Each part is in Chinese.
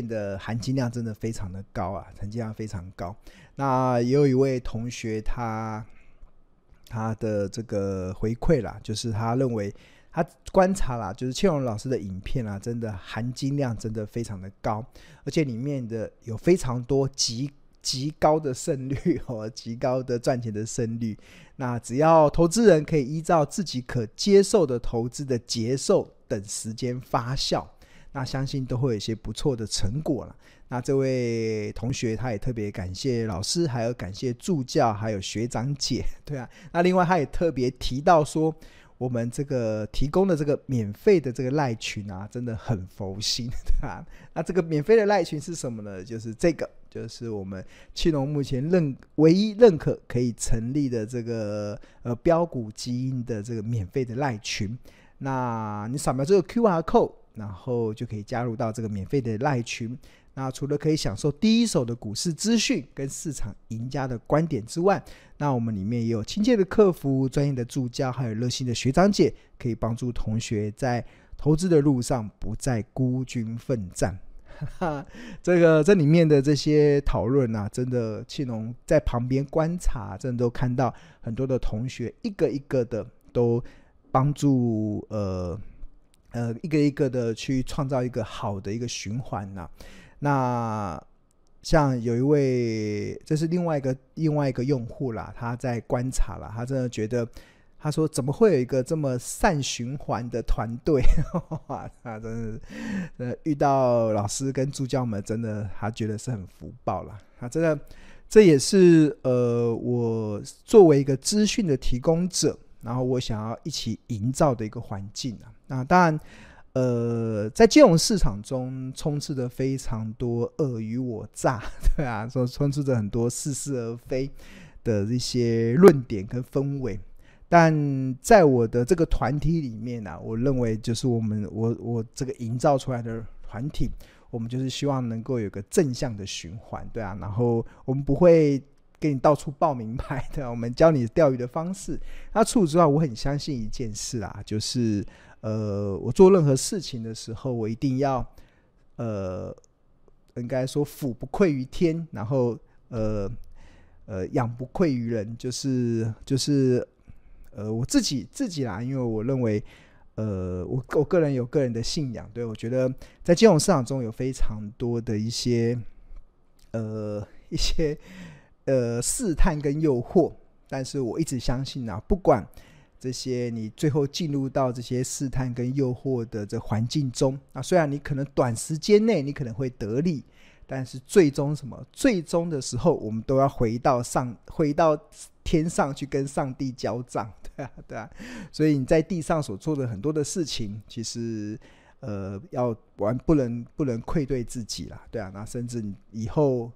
变的含金量真的非常的高啊，含金量非常高。那也有一位同学他，他的这个回馈啦，就是他认为他观察啦，就是沁荣老师的影片啊，真的含金量真的非常的高，而且里面的有非常多极极高的胜率和极高的赚钱的胜率。那只要投资人可以依照自己可接受的投资的节奏等时间发酵，那相信都会有一些不错的成果了。那这位同学他也特别感谢老师，还有感谢助教，还有学长姐，对啊。那另外他也特别提到说，我们这个提供的这个免费的这个赖群啊，真的很佛心，对吧？那这个免费的赖群是什么呢？就是这个，就是我们青龙目前认唯一认可可以成立的这个呃标股基因的这个免费的赖群。那你扫描这个 QR code，然后就可以加入到这个免费的赖群。那除了可以享受第一手的股市资讯跟市场赢家的观点之外，那我们里面也有亲切的客服、专业的助教，还有热心的学长姐，可以帮助同学在投资的路上不再孤军奋战。哈哈，这个这里面的这些讨论啊，真的沁荣在旁边观察，真的都看到很多的同学一个一个的都帮助呃呃一个一个的去创造一个好的一个循环呐、啊。那像有一位，这是另外一个另外一个用户啦，他在观察了，他真的觉得，他说怎么会有一个这么善循环的团队？哇，他真的，呃，遇到老师跟助教们，真的他觉得是很福报了。他真的，这也是呃，我作为一个资讯的提供者，然后我想要一起营造的一个环境啊。那当然。呃，在金融市场中充斥着非常多尔虞我诈，对啊，说充斥着很多似是而非的一些论点跟氛围。但在我的这个团体里面呢、啊，我认为就是我们我我这个营造出来的团体，我们就是希望能够有个正向的循环，对啊。然后我们不会给你到处报名牌的，我们教你钓鱼的方式。那除此之外，我很相信一件事啊，就是。呃，我做任何事情的时候，我一定要，呃，应该说俯不愧于天，然后呃呃仰不愧于人，就是就是呃我自己自己啦，因为我认为，呃，我我个人有个人的信仰，对，我觉得在金融市场中有非常多的一些呃一些呃试探跟诱惑，但是我一直相信啊，不管。这些你最后进入到这些试探跟诱惑的这环境中，啊虽然你可能短时间内你可能会得利，但是最终什么？最终的时候，我们都要回到上，回到天上去跟上帝交账，对啊，对啊。所以你在地上所做的很多的事情，其实呃，要完不能不能愧对自己啦，对啊。那甚至以后。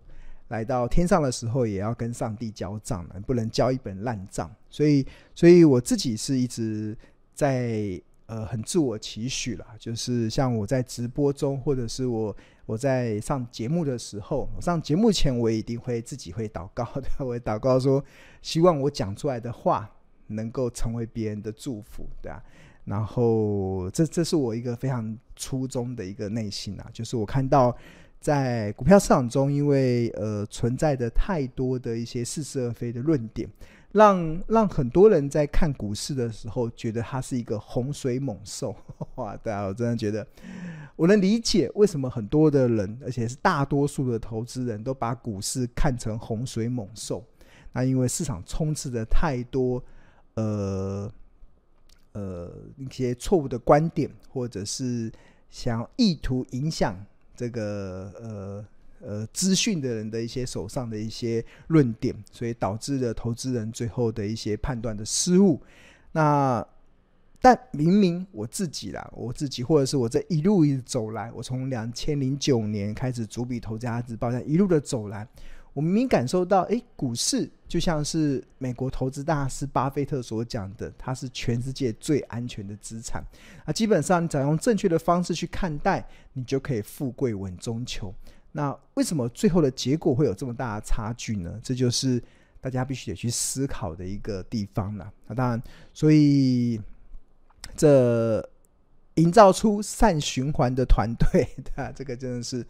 来到天上的时候，也要跟上帝交账，不能交一本烂账。所以，所以我自己是一直在呃很自我期许啦，就是像我在直播中，或者是我我在上节目的时候，上节目前我一定会自己会祷告的，我会祷告说，希望我讲出来的话能够成为别人的祝福，对啊。然后，这这是我一个非常初衷的一个内心啊，就是我看到。在股票市场中，因为呃存在着太多的一些似是而非的论点，让让很多人在看股市的时候，觉得它是一个洪水猛兽。哇，对啊，我真的觉得我能理解为什么很多的人，而且是大多数的投资人都把股市看成洪水猛兽。那因为市场充斥着太多呃呃一些错误的观点，或者是想要意图影响。这个呃呃资讯的人的一些手上的一些论点，所以导致了投资人最后的一些判断的失误。那但明明我自己啦，我自己或者是我这一路一直走来，我从两千零九年开始逐笔投资家日报，这样一路的走来。我明明感受到，哎，股市就像是美国投资大师巴菲特所讲的，它是全世界最安全的资产。啊，基本上你只要用正确的方式去看待，你就可以富贵稳中求。那为什么最后的结果会有这么大的差距呢？这就是大家必须得去思考的一个地方了。那当然，所以这营造出善循环的团队，对吧？这个真的是。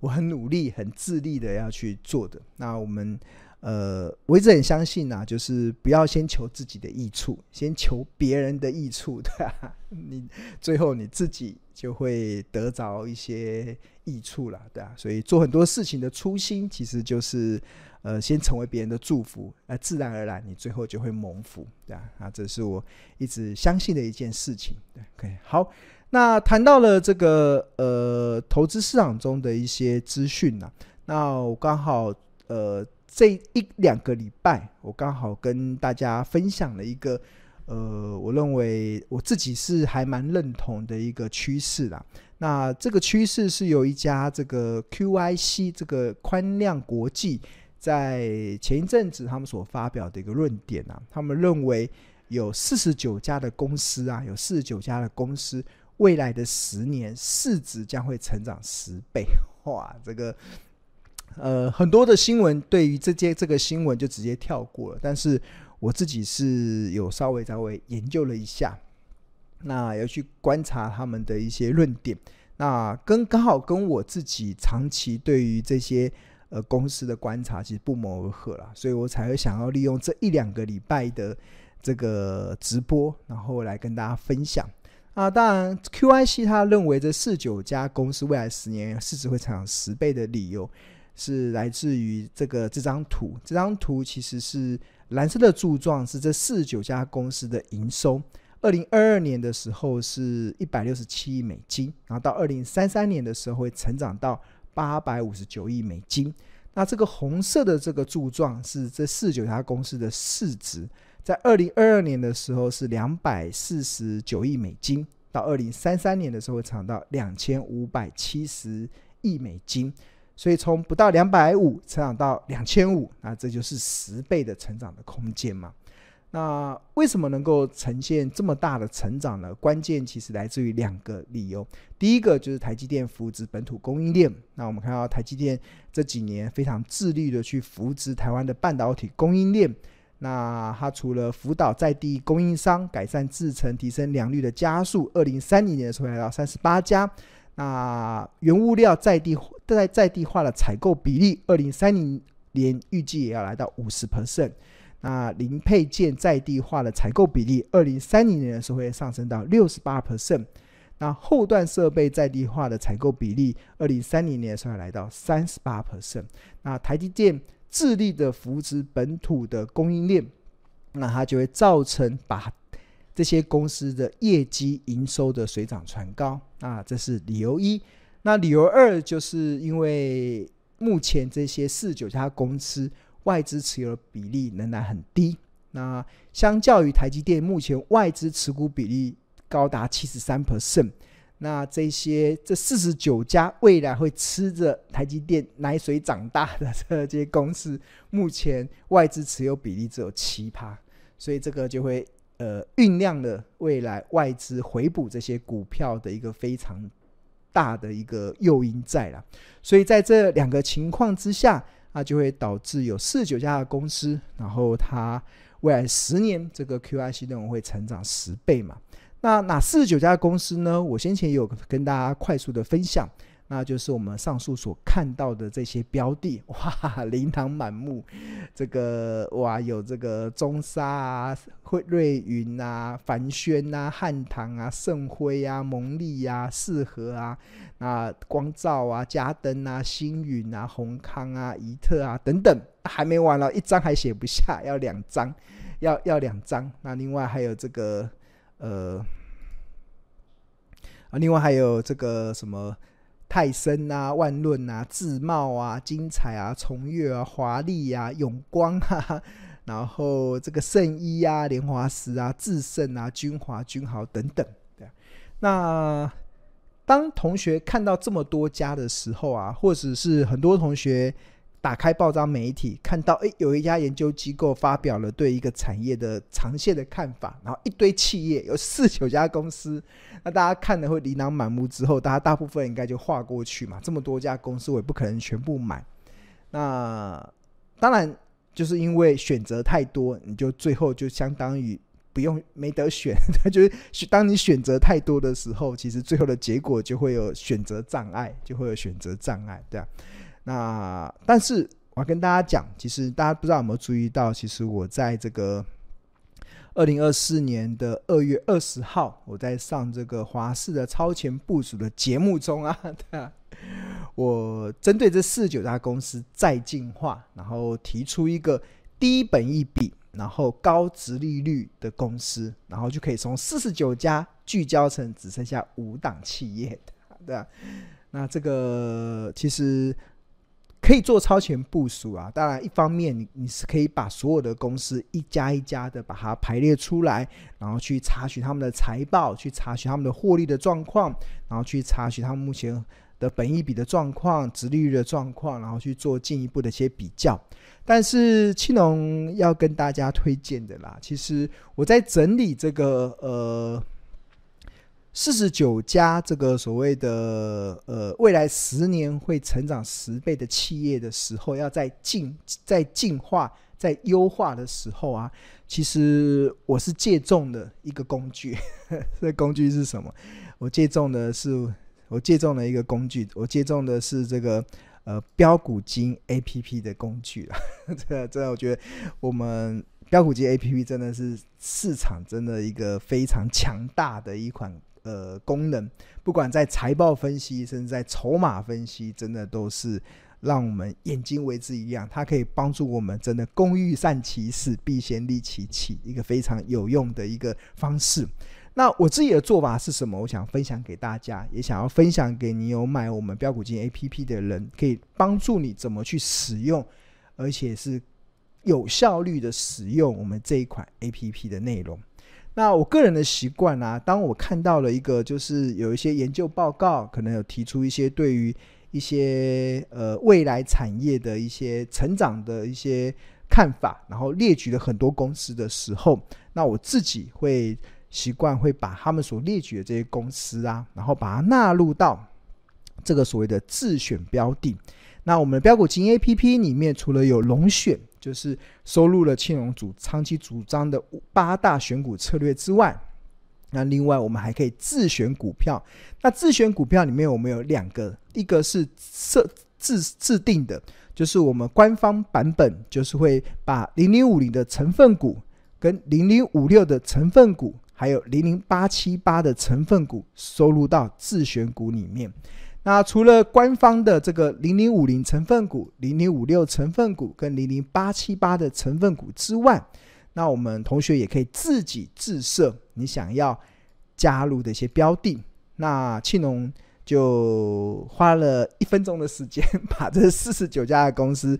我很努力、很自立的要去做的。那我们。呃，我一直很相信啊，就是不要先求自己的益处，先求别人的益处，对啊，你最后你自己就会得着一些益处了，对啊。所以做很多事情的初心，其实就是呃，先成为别人的祝福，那自然而然你最后就会蒙福，对啊。啊，这是我一直相信的一件事情。对，OK，好。那谈到了这个呃，投资市场中的一些资讯呢，那我刚好呃。这一两个礼拜，我刚好跟大家分享了一个，呃，我认为我自己是还蛮认同的一个趋势啦。那这个趋势是由一家这个 QIC 这个宽量国际在前一阵子他们所发表的一个论点啊，他们认为有四十九家的公司啊，有四十九家的公司未来的十年市值将会成长十倍，哇，这个。呃，很多的新闻对于这些这个新闻就直接跳过了，但是我自己是有稍微稍微研究了一下，那要去观察他们的一些论点，那跟刚好跟我自己长期对于这些呃公司的观察其实不谋而合啦，所以我才会想要利用这一两个礼拜的这个直播，然后来跟大家分享。啊，当然，QIC 他认为这四九家公司未来十年市值会成长十倍的理由。是来自于这个这张图，这张图其实是蓝色的柱状，是这四十九家公司的营收。二零二二年的时候是一百六十七亿美金，然后到二零三三年的时候会成长到八百五十九亿美金。那这个红色的这个柱状是这四十九家公司的市值，在二零二二年的时候是两百四十九亿美金，到二零三三年的时候会涨到两千五百七十亿美金。所以从不到两百五成长到两千五，那这就是十倍的成长的空间嘛。那为什么能够呈现这么大的成长呢？关键其实来自于两个理由。第一个就是台积电扶植本土供应链。那我们看到台积电这几年非常致力的去扶植台湾的半导体供应链。那它除了辅导在地供应商改善制程、提升良率的加速，二零三零年的时候来到三十八家。那原物料在地在在地化的采购比例，二零三零年预计也要来到五十 percent。那零配件在地化的采购比例，二零三零年的时候会上升到六十八 percent。那后段设备在地化的采购比例，二零三零年的时候会来到三十八 percent。那台积电致力的扶持本土的供应链，那它就会造成把。这些公司的业绩营收的水涨船高啊，这是理由一。那理由二就是因为目前这些四九家公司外资持有的比例仍然很低。那相较于台积电，目前外资持股比例高达七十三 percent。那这些这四十九家未来会吃着台积电奶水长大的这些公司，目前外资持有比例只有七趴，所以这个就会。呃，酝酿了未来外资回补这些股票的一个非常大的一个诱因在了，所以在这两个情况之下，啊就会导致有四十九家的公司，然后它未来十年这个 QIC 内容会成长十倍嘛？那哪四十九家公司呢？我先前有跟大家快速的分享。那就是我们上述所看到的这些标的，哇，琳琅满目。这个哇，有这个中沙啊、汇瑞云啊、凡轩啊、汉唐啊、盛辉啊、蒙利啊、四和啊、那光照啊、嘉登啊、星云啊、宏康啊、宜特啊等等，还没完了，一张还写不下，要两张，要要两张。那另外还有这个呃，啊，另外还有这个什么？泰森啊、万润啊、智茂啊、精彩啊、崇越啊、华丽啊、永光啊，然后这个圣衣啊、莲华石啊、智胜啊、君华、君豪等等。对，那当同学看到这么多家的时候啊，或者是很多同学。打开报章媒体，看到诶，有一家研究机构发表了对一个产业的长线的看法，然后一堆企业有四九家公司，那大家看了会琳琅满目。之后，大家大部分应该就划过去嘛。这么多家公司，我也不可能全部买。那当然，就是因为选择太多，你就最后就相当于不用没得选，就是当你选择太多的时候，其实最后的结果就会有选择障碍，就会有选择障碍，对啊。那但是我要跟大家讲，其实大家不知道有没有注意到，其实我在这个二零二四年的二月二十号，我在上这个华视的超前部署的节目中啊，对啊，我针对这四十九家公司再进化，然后提出一个低本一比，然后高殖利率的公司，然后就可以从四十九家聚焦成只剩下五档企业，对啊，那这个其实。可以做超前部署啊！当然，一方面你你是可以把所有的公司一家一家的把它排列出来，然后去查询他们的财报，去查询他们的获利的状况，然后去查询他们目前的本益比的状况、殖利率的状况，然后去做进一步的一些比较。但是青龙要跟大家推荐的啦，其实我在整理这个呃。四十九家这个所谓的呃未来十年会成长十倍的企业的时候，要在进在进化在优化的时候啊，其实我是借重的一个工具。这工具是什么？我借重的是我借重的一个工具，我借重的是这个呃标股金 A P P 的工具啊。这 这，我觉得我们标股金 A P P 真的是市场真的一个非常强大的一款。呃，功能不管在财报分析，甚至在筹码分析，真的都是让我们眼睛为之一亮。它可以帮助我们真的工欲善其事，必先利其器，一个非常有用的一个方式。那我自己的做法是什么？我想分享给大家，也想要分享给你有买我们标股金 APP 的人，可以帮助你怎么去使用，而且是有效率的使用我们这一款 APP 的内容。那我个人的习惯啊，当我看到了一个，就是有一些研究报告，可能有提出一些对于一些呃未来产业的一些成长的一些看法，然后列举了很多公司的时候，那我自己会习惯会把他们所列举的这些公司啊，然后把它纳入到这个所谓的自选标的。那我们的标股金 APP 里面，除了有龙选。就是收录了庆农组长期主张的八大选股策略之外，那另外我们还可以自选股票。那自选股票里面我们有两个，一个是设自制定的，就是我们官方版本，就是会把零零五零的成分股、跟零零五六的成分股，还有零零八七八的成分股收录到自选股里面。那除了官方的这个零零五零成分股、零零五六成分股跟零零八七八的成分股之外，那我们同学也可以自己自设你想要加入的一些标的。那庆农就花了一分钟的时间，把这四十九家的公司，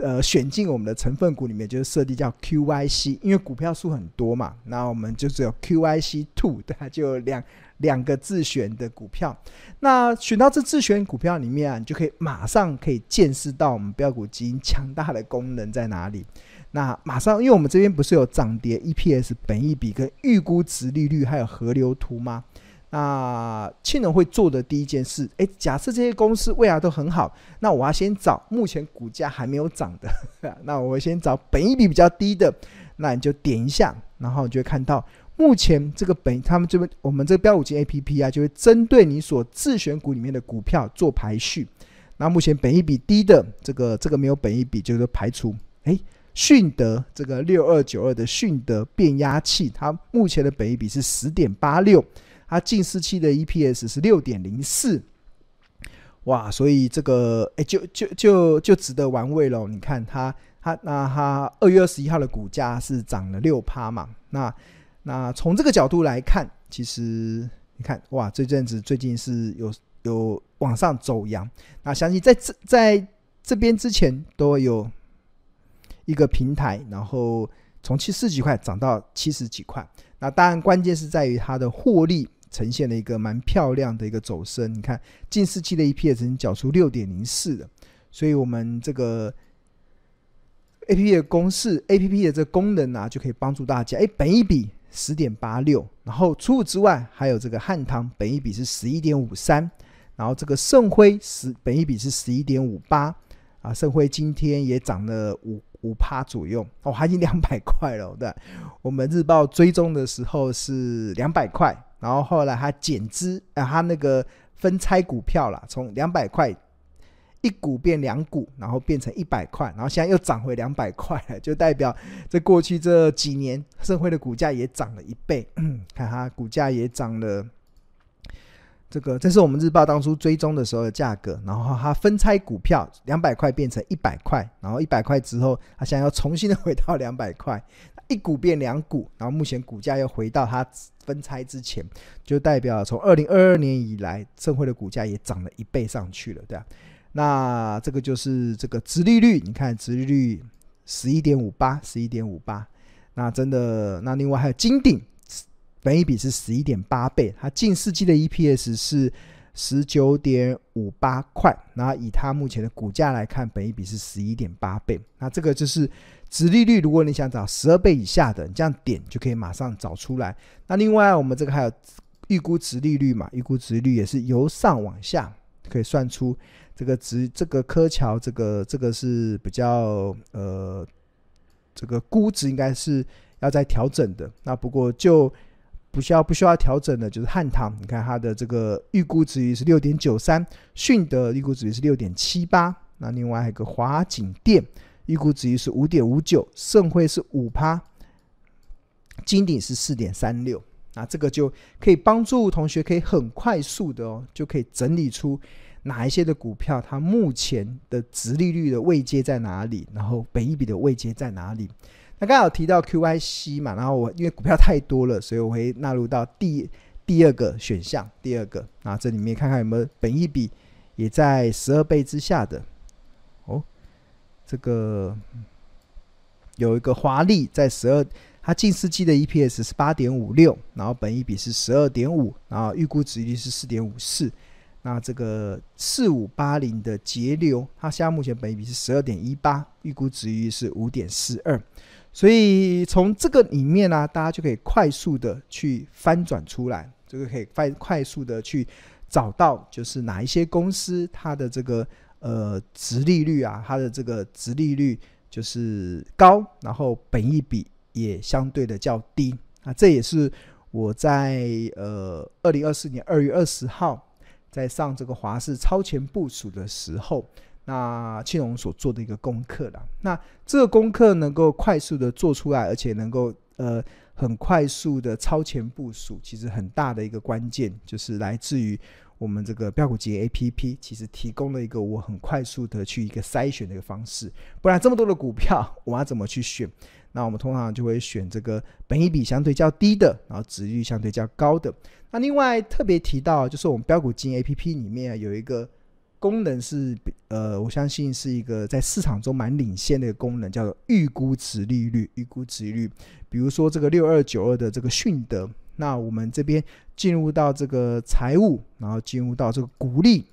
呃，选进我们的成分股里面，就是设定叫 QYC，因为股票数很多嘛，那我们就只有 QYC two，对，就两。两个自选的股票，那选到这自选股票里面啊，你就可以马上可以见识到我们标股基因强大的功能在哪里。那马上，因为我们这边不是有涨跌、EPS、本益比跟预估值利率，还有河流图吗？那庆农会做的第一件事，诶，假设这些公司未来都很好，那我要先找目前股价还没有涨的，那我先找本益比比较低的，那你就点一下，然后你就会看到。目前这个本，他们这边我们这个标五金 A P P 啊，就会针对你所自选股里面的股票做排序。那目前本益比低的这个这个没有本益比，就是排除。哎，迅德这个六二九二的迅德变压器，它目前的本益比是十点八六，它净示期的 E P S 是六点零四。哇，所以这个哎，就就就就值得玩味喽。你看它它那它二月二十一号的股价是涨了六趴嘛？那那从这个角度来看，其实你看哇，这阵子最近是有有往上走扬。那相信在这在这边之前都有一个平台，然后从七十几块涨到七十几块。那当然关键是在于它的获利呈现了一个蛮漂亮的一个走升。你看近四期的 EPS 已经缴出六点零四的，所以我们这个 APP 的公式，APP 的这个功能啊，就可以帮助大家。哎，本一笔。十点八六，然后除此之外，还有这个汉唐本一比是十一点五三，然后这个胜辉十本一比是十一点五八啊，胜辉今天也涨了五五趴左右哦，还已经两百块了。对，我们日报追踪的时候是两百块，然后后来它减资，啊，它那个分拆股票了，从两百块一股变两股，然后变成一百块，然后现在又涨回两百块了，就代表这过去这几年盛辉的股价也涨了一倍，看它股价也涨了。这个这是我们日报当初追踪的时候的价格，然后它分拆股票两百块变成一百块，然后一百块之后，它现在要重新的回到两百块，一股变两股，然后目前股价又回到它分拆之前，就代表从二零二二年以来，盛辉的股价也涨了一倍上去了，对吧？那这个就是这个殖利率，你看殖利率十一点五八，十一点五八，那真的，那另外还有金鼎。本一比是十一点八倍，它近四季的 EPS 是十九点五八块，然后以它目前的股价来看，本一比是十一点八倍。那这个就是殖利率，如果你想找十二倍以下的，你这样点就可以马上找出来。那另外我们这个还有预估殖利率嘛？预估殖利率也是由上往下可以算出这个值，这个柯桥这个这个是比较呃，这个估值应该是要再调整的。那不过就不需要不需要调整的，就是汉唐。你看它的这个预估值率是六点九三，迅德预估值率是六点七八。那另外还有个华景电预估值率是五点五九，盛辉是五趴，金鼎是四点三六。那这个就可以帮助同学可以很快速的哦，就可以整理出哪一些的股票它目前的值利率的位阶在哪里，然后本一笔的位阶在哪里。那刚好提到 QYC 嘛，然后我因为股票太多了，所以我会纳入到第第二个选项，第二个啊，这里面看看有没有本一笔也在十二倍之下的哦。这个有一个华丽在十二，它近四季的 EPS 是八点五六，然后本益比是十二点五，然后预估值利率是四点五四。那这个四五八零的节流，它现在目前本益比是十二点一八，预估值于是五点四二。所以从这个里面呢、大家就可以快速的去翻转出来，这个可以快快速的去找到，就是哪一些公司它的这个呃殖利率啊，它的这个殖利率就是高，然后本益比也相对的较低啊。这也是我在呃二零二四年二月二十号在上这个华氏超前部署的时候。那庆隆所做的一个功课了，那这个功课能够快速的做出来，而且能够呃很快速的超前部署，其实很大的一个关键就是来自于我们这个标股集 APP，其实提供了一个我很快速的去一个筛选的一个方式，不然这么多的股票，我要怎么去选？那我们通常就会选这个本益比相对较低的，然后值率相对较高的。那另外特别提到，就是我们标股集 APP 里面有一个。功能是呃，我相信是一个在市场中蛮领先的一个功能，叫做预估值利率。预估值利率，比如说这个六二九二的这个迅德，那我们这边进入到这个财务，然后进入到这个股利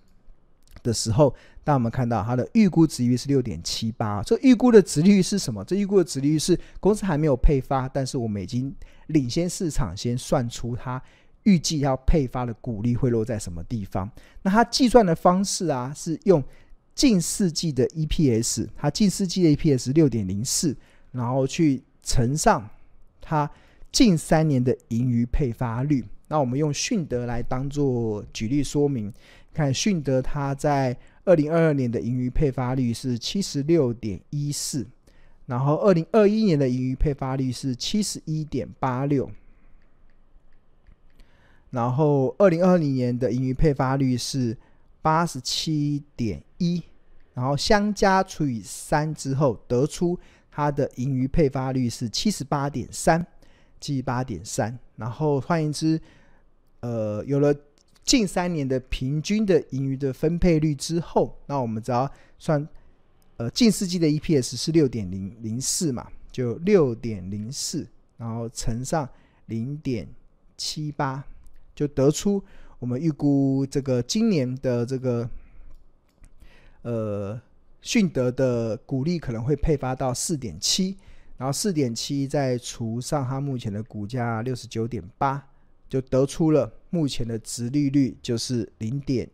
的时候，当我们看到它的预估值利率是六点七八。这预估的值利率是什么？这预估的值利率是公司还没有配发，但是我们已经领先市场，先算出它。预计要配发的股利会落在什么地方？那它计算的方式啊，是用近四季的 EPS，它近四季的 EPS 六点零四，然后去乘上它近三年的盈余配发率。那我们用迅德来当做举例说明，看迅德它在二零二二年的盈余配发率是七十六点一四，然后二零二一年的盈余配发率是七十一点八六。然后，二零二零年的盈余配发率是八十七点一，然后相加除以三之后，得出它的盈余配发率是七十八点三，七十八点三。然后换言之，呃，有了近三年的平均的盈余的分配率之后，那我们只要算，呃，近四季的 EPS 是六点零零四嘛，就六点零四，然后乘上零点七八。就得出我们预估这个今年的这个呃迅德的股利可能会配发到四点七，然后四点七再除上它目前的股价六十九点八，就得出了目前的值利率就是零点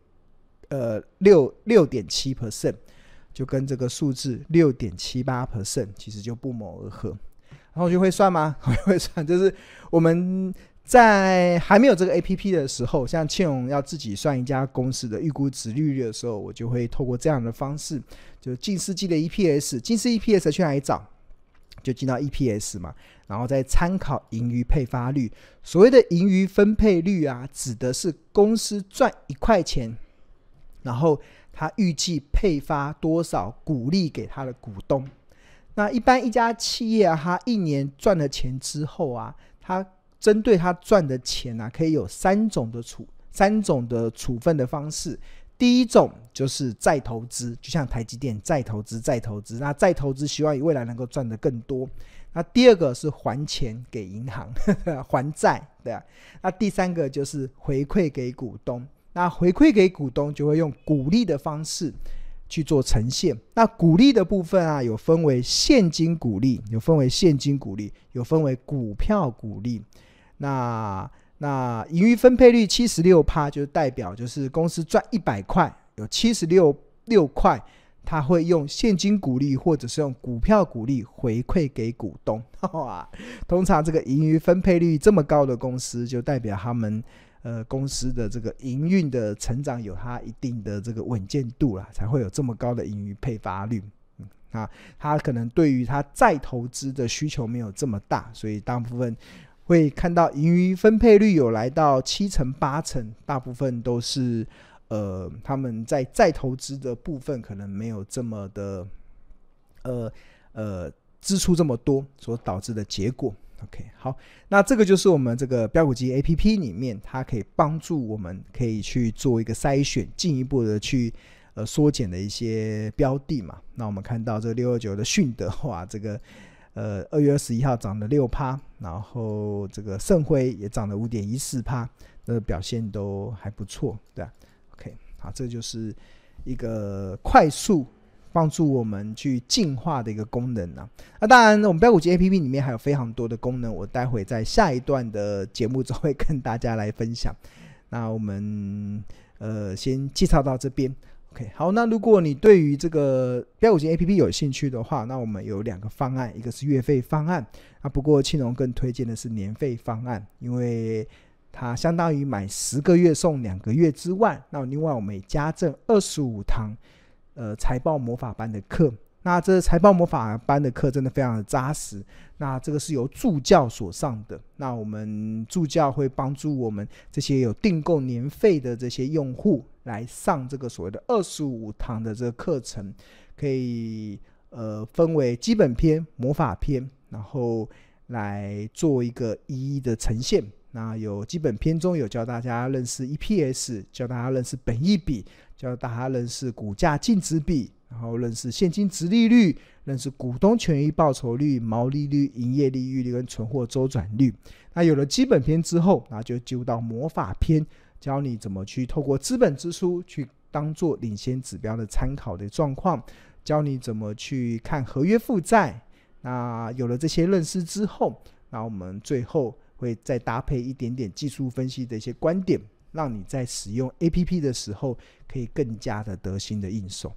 呃六六点七 percent，就跟这个数字六点七八 percent 其实就不谋而合。然后就会算吗？会算，就是我们在还没有这个 APP 的时候，像庆荣要自己算一家公司的预估值利率的时候，我就会透过这样的方式，就近世纪的 EPS，近世 EPS 去哪里找？就进到 EPS 嘛，然后再参考盈余配发率。所谓的盈余分配率啊，指的是公司赚一块钱，然后他预计配发多少股利给他的股东。那一般一家企业啊，他一年赚了钱之后啊，他针对他赚的钱啊，可以有三种的处三种的处分的方式。第一种就是再投资，就像台积电再投资、再投资，那再投资希望未来能够赚得更多。那第二个是还钱给银行，呵 呵还债，对啊。那第三个就是回馈给股东，那回馈给股东就会用股利的方式去做呈现。那股利的部分啊，有分为现金股利，有分为现金股利，有分为股票股利。那那盈余分配率七十六趴，就代表就是公司赚一百块，有七十六六块，他会用现金股利或者是用股票股利回馈给股东。哇，通常这个盈余分配率这么高的公司，就代表他们呃公司的这个营运的成长有它一定的这个稳健度啦，才会有这么高的盈余配发率。嗯，啊，他可能对于他再投资的需求没有这么大，所以大部分。会看到盈余分配率有来到七成八成，大部分都是呃他们在再投资的部分可能没有这么的呃呃支出这么多所导致的结果。OK，好，那这个就是我们这个标股机 APP 里面，它可以帮助我们可以去做一个筛选，进一步的去呃缩减的一些标的嘛。那我们看到这六二九的迅德，哇，这个。呃，二月二十一号涨了六趴，然后这个盛辉也涨了五点一四趴，那表现都还不错，对啊，OK，好，这就是一个快速帮助我们去进化的一个功能啊。那当然，我们标股机 APP 里面还有非常多的功能，我待会在下一段的节目中会跟大家来分享。那我们呃先介绍到这边。OK，好，那如果你对于这个标股机 APP 有兴趣的话，那我们有两个方案，一个是月费方案，啊，不过庆荣更推荐的是年费方案，因为它相当于买十个月送两个月之外，那另外我们也加赠二十五堂呃财报魔法班的课。那这财报魔法班的课真的非常的扎实。那这个是由助教所上的。那我们助教会帮助我们这些有订购年费的这些用户来上这个所谓的二十五堂的这个课程，可以呃分为基本篇、魔法篇，然后来做一个一一的呈现。那有基本篇中有教大家认识 EPS，教大家认识本益比，教大家认识股价净值比。然后认识现金殖利率，认识股东权益报酬率、毛利率、营业利率跟存货周转率。那有了基本篇之后，那就进入到魔法篇，教你怎么去透过资本支出去当做领先指标的参考的状况，教你怎么去看合约负债。那有了这些认识之后，那我们最后会再搭配一点点技术分析的一些观点，让你在使用 APP 的时候可以更加的得心的应手。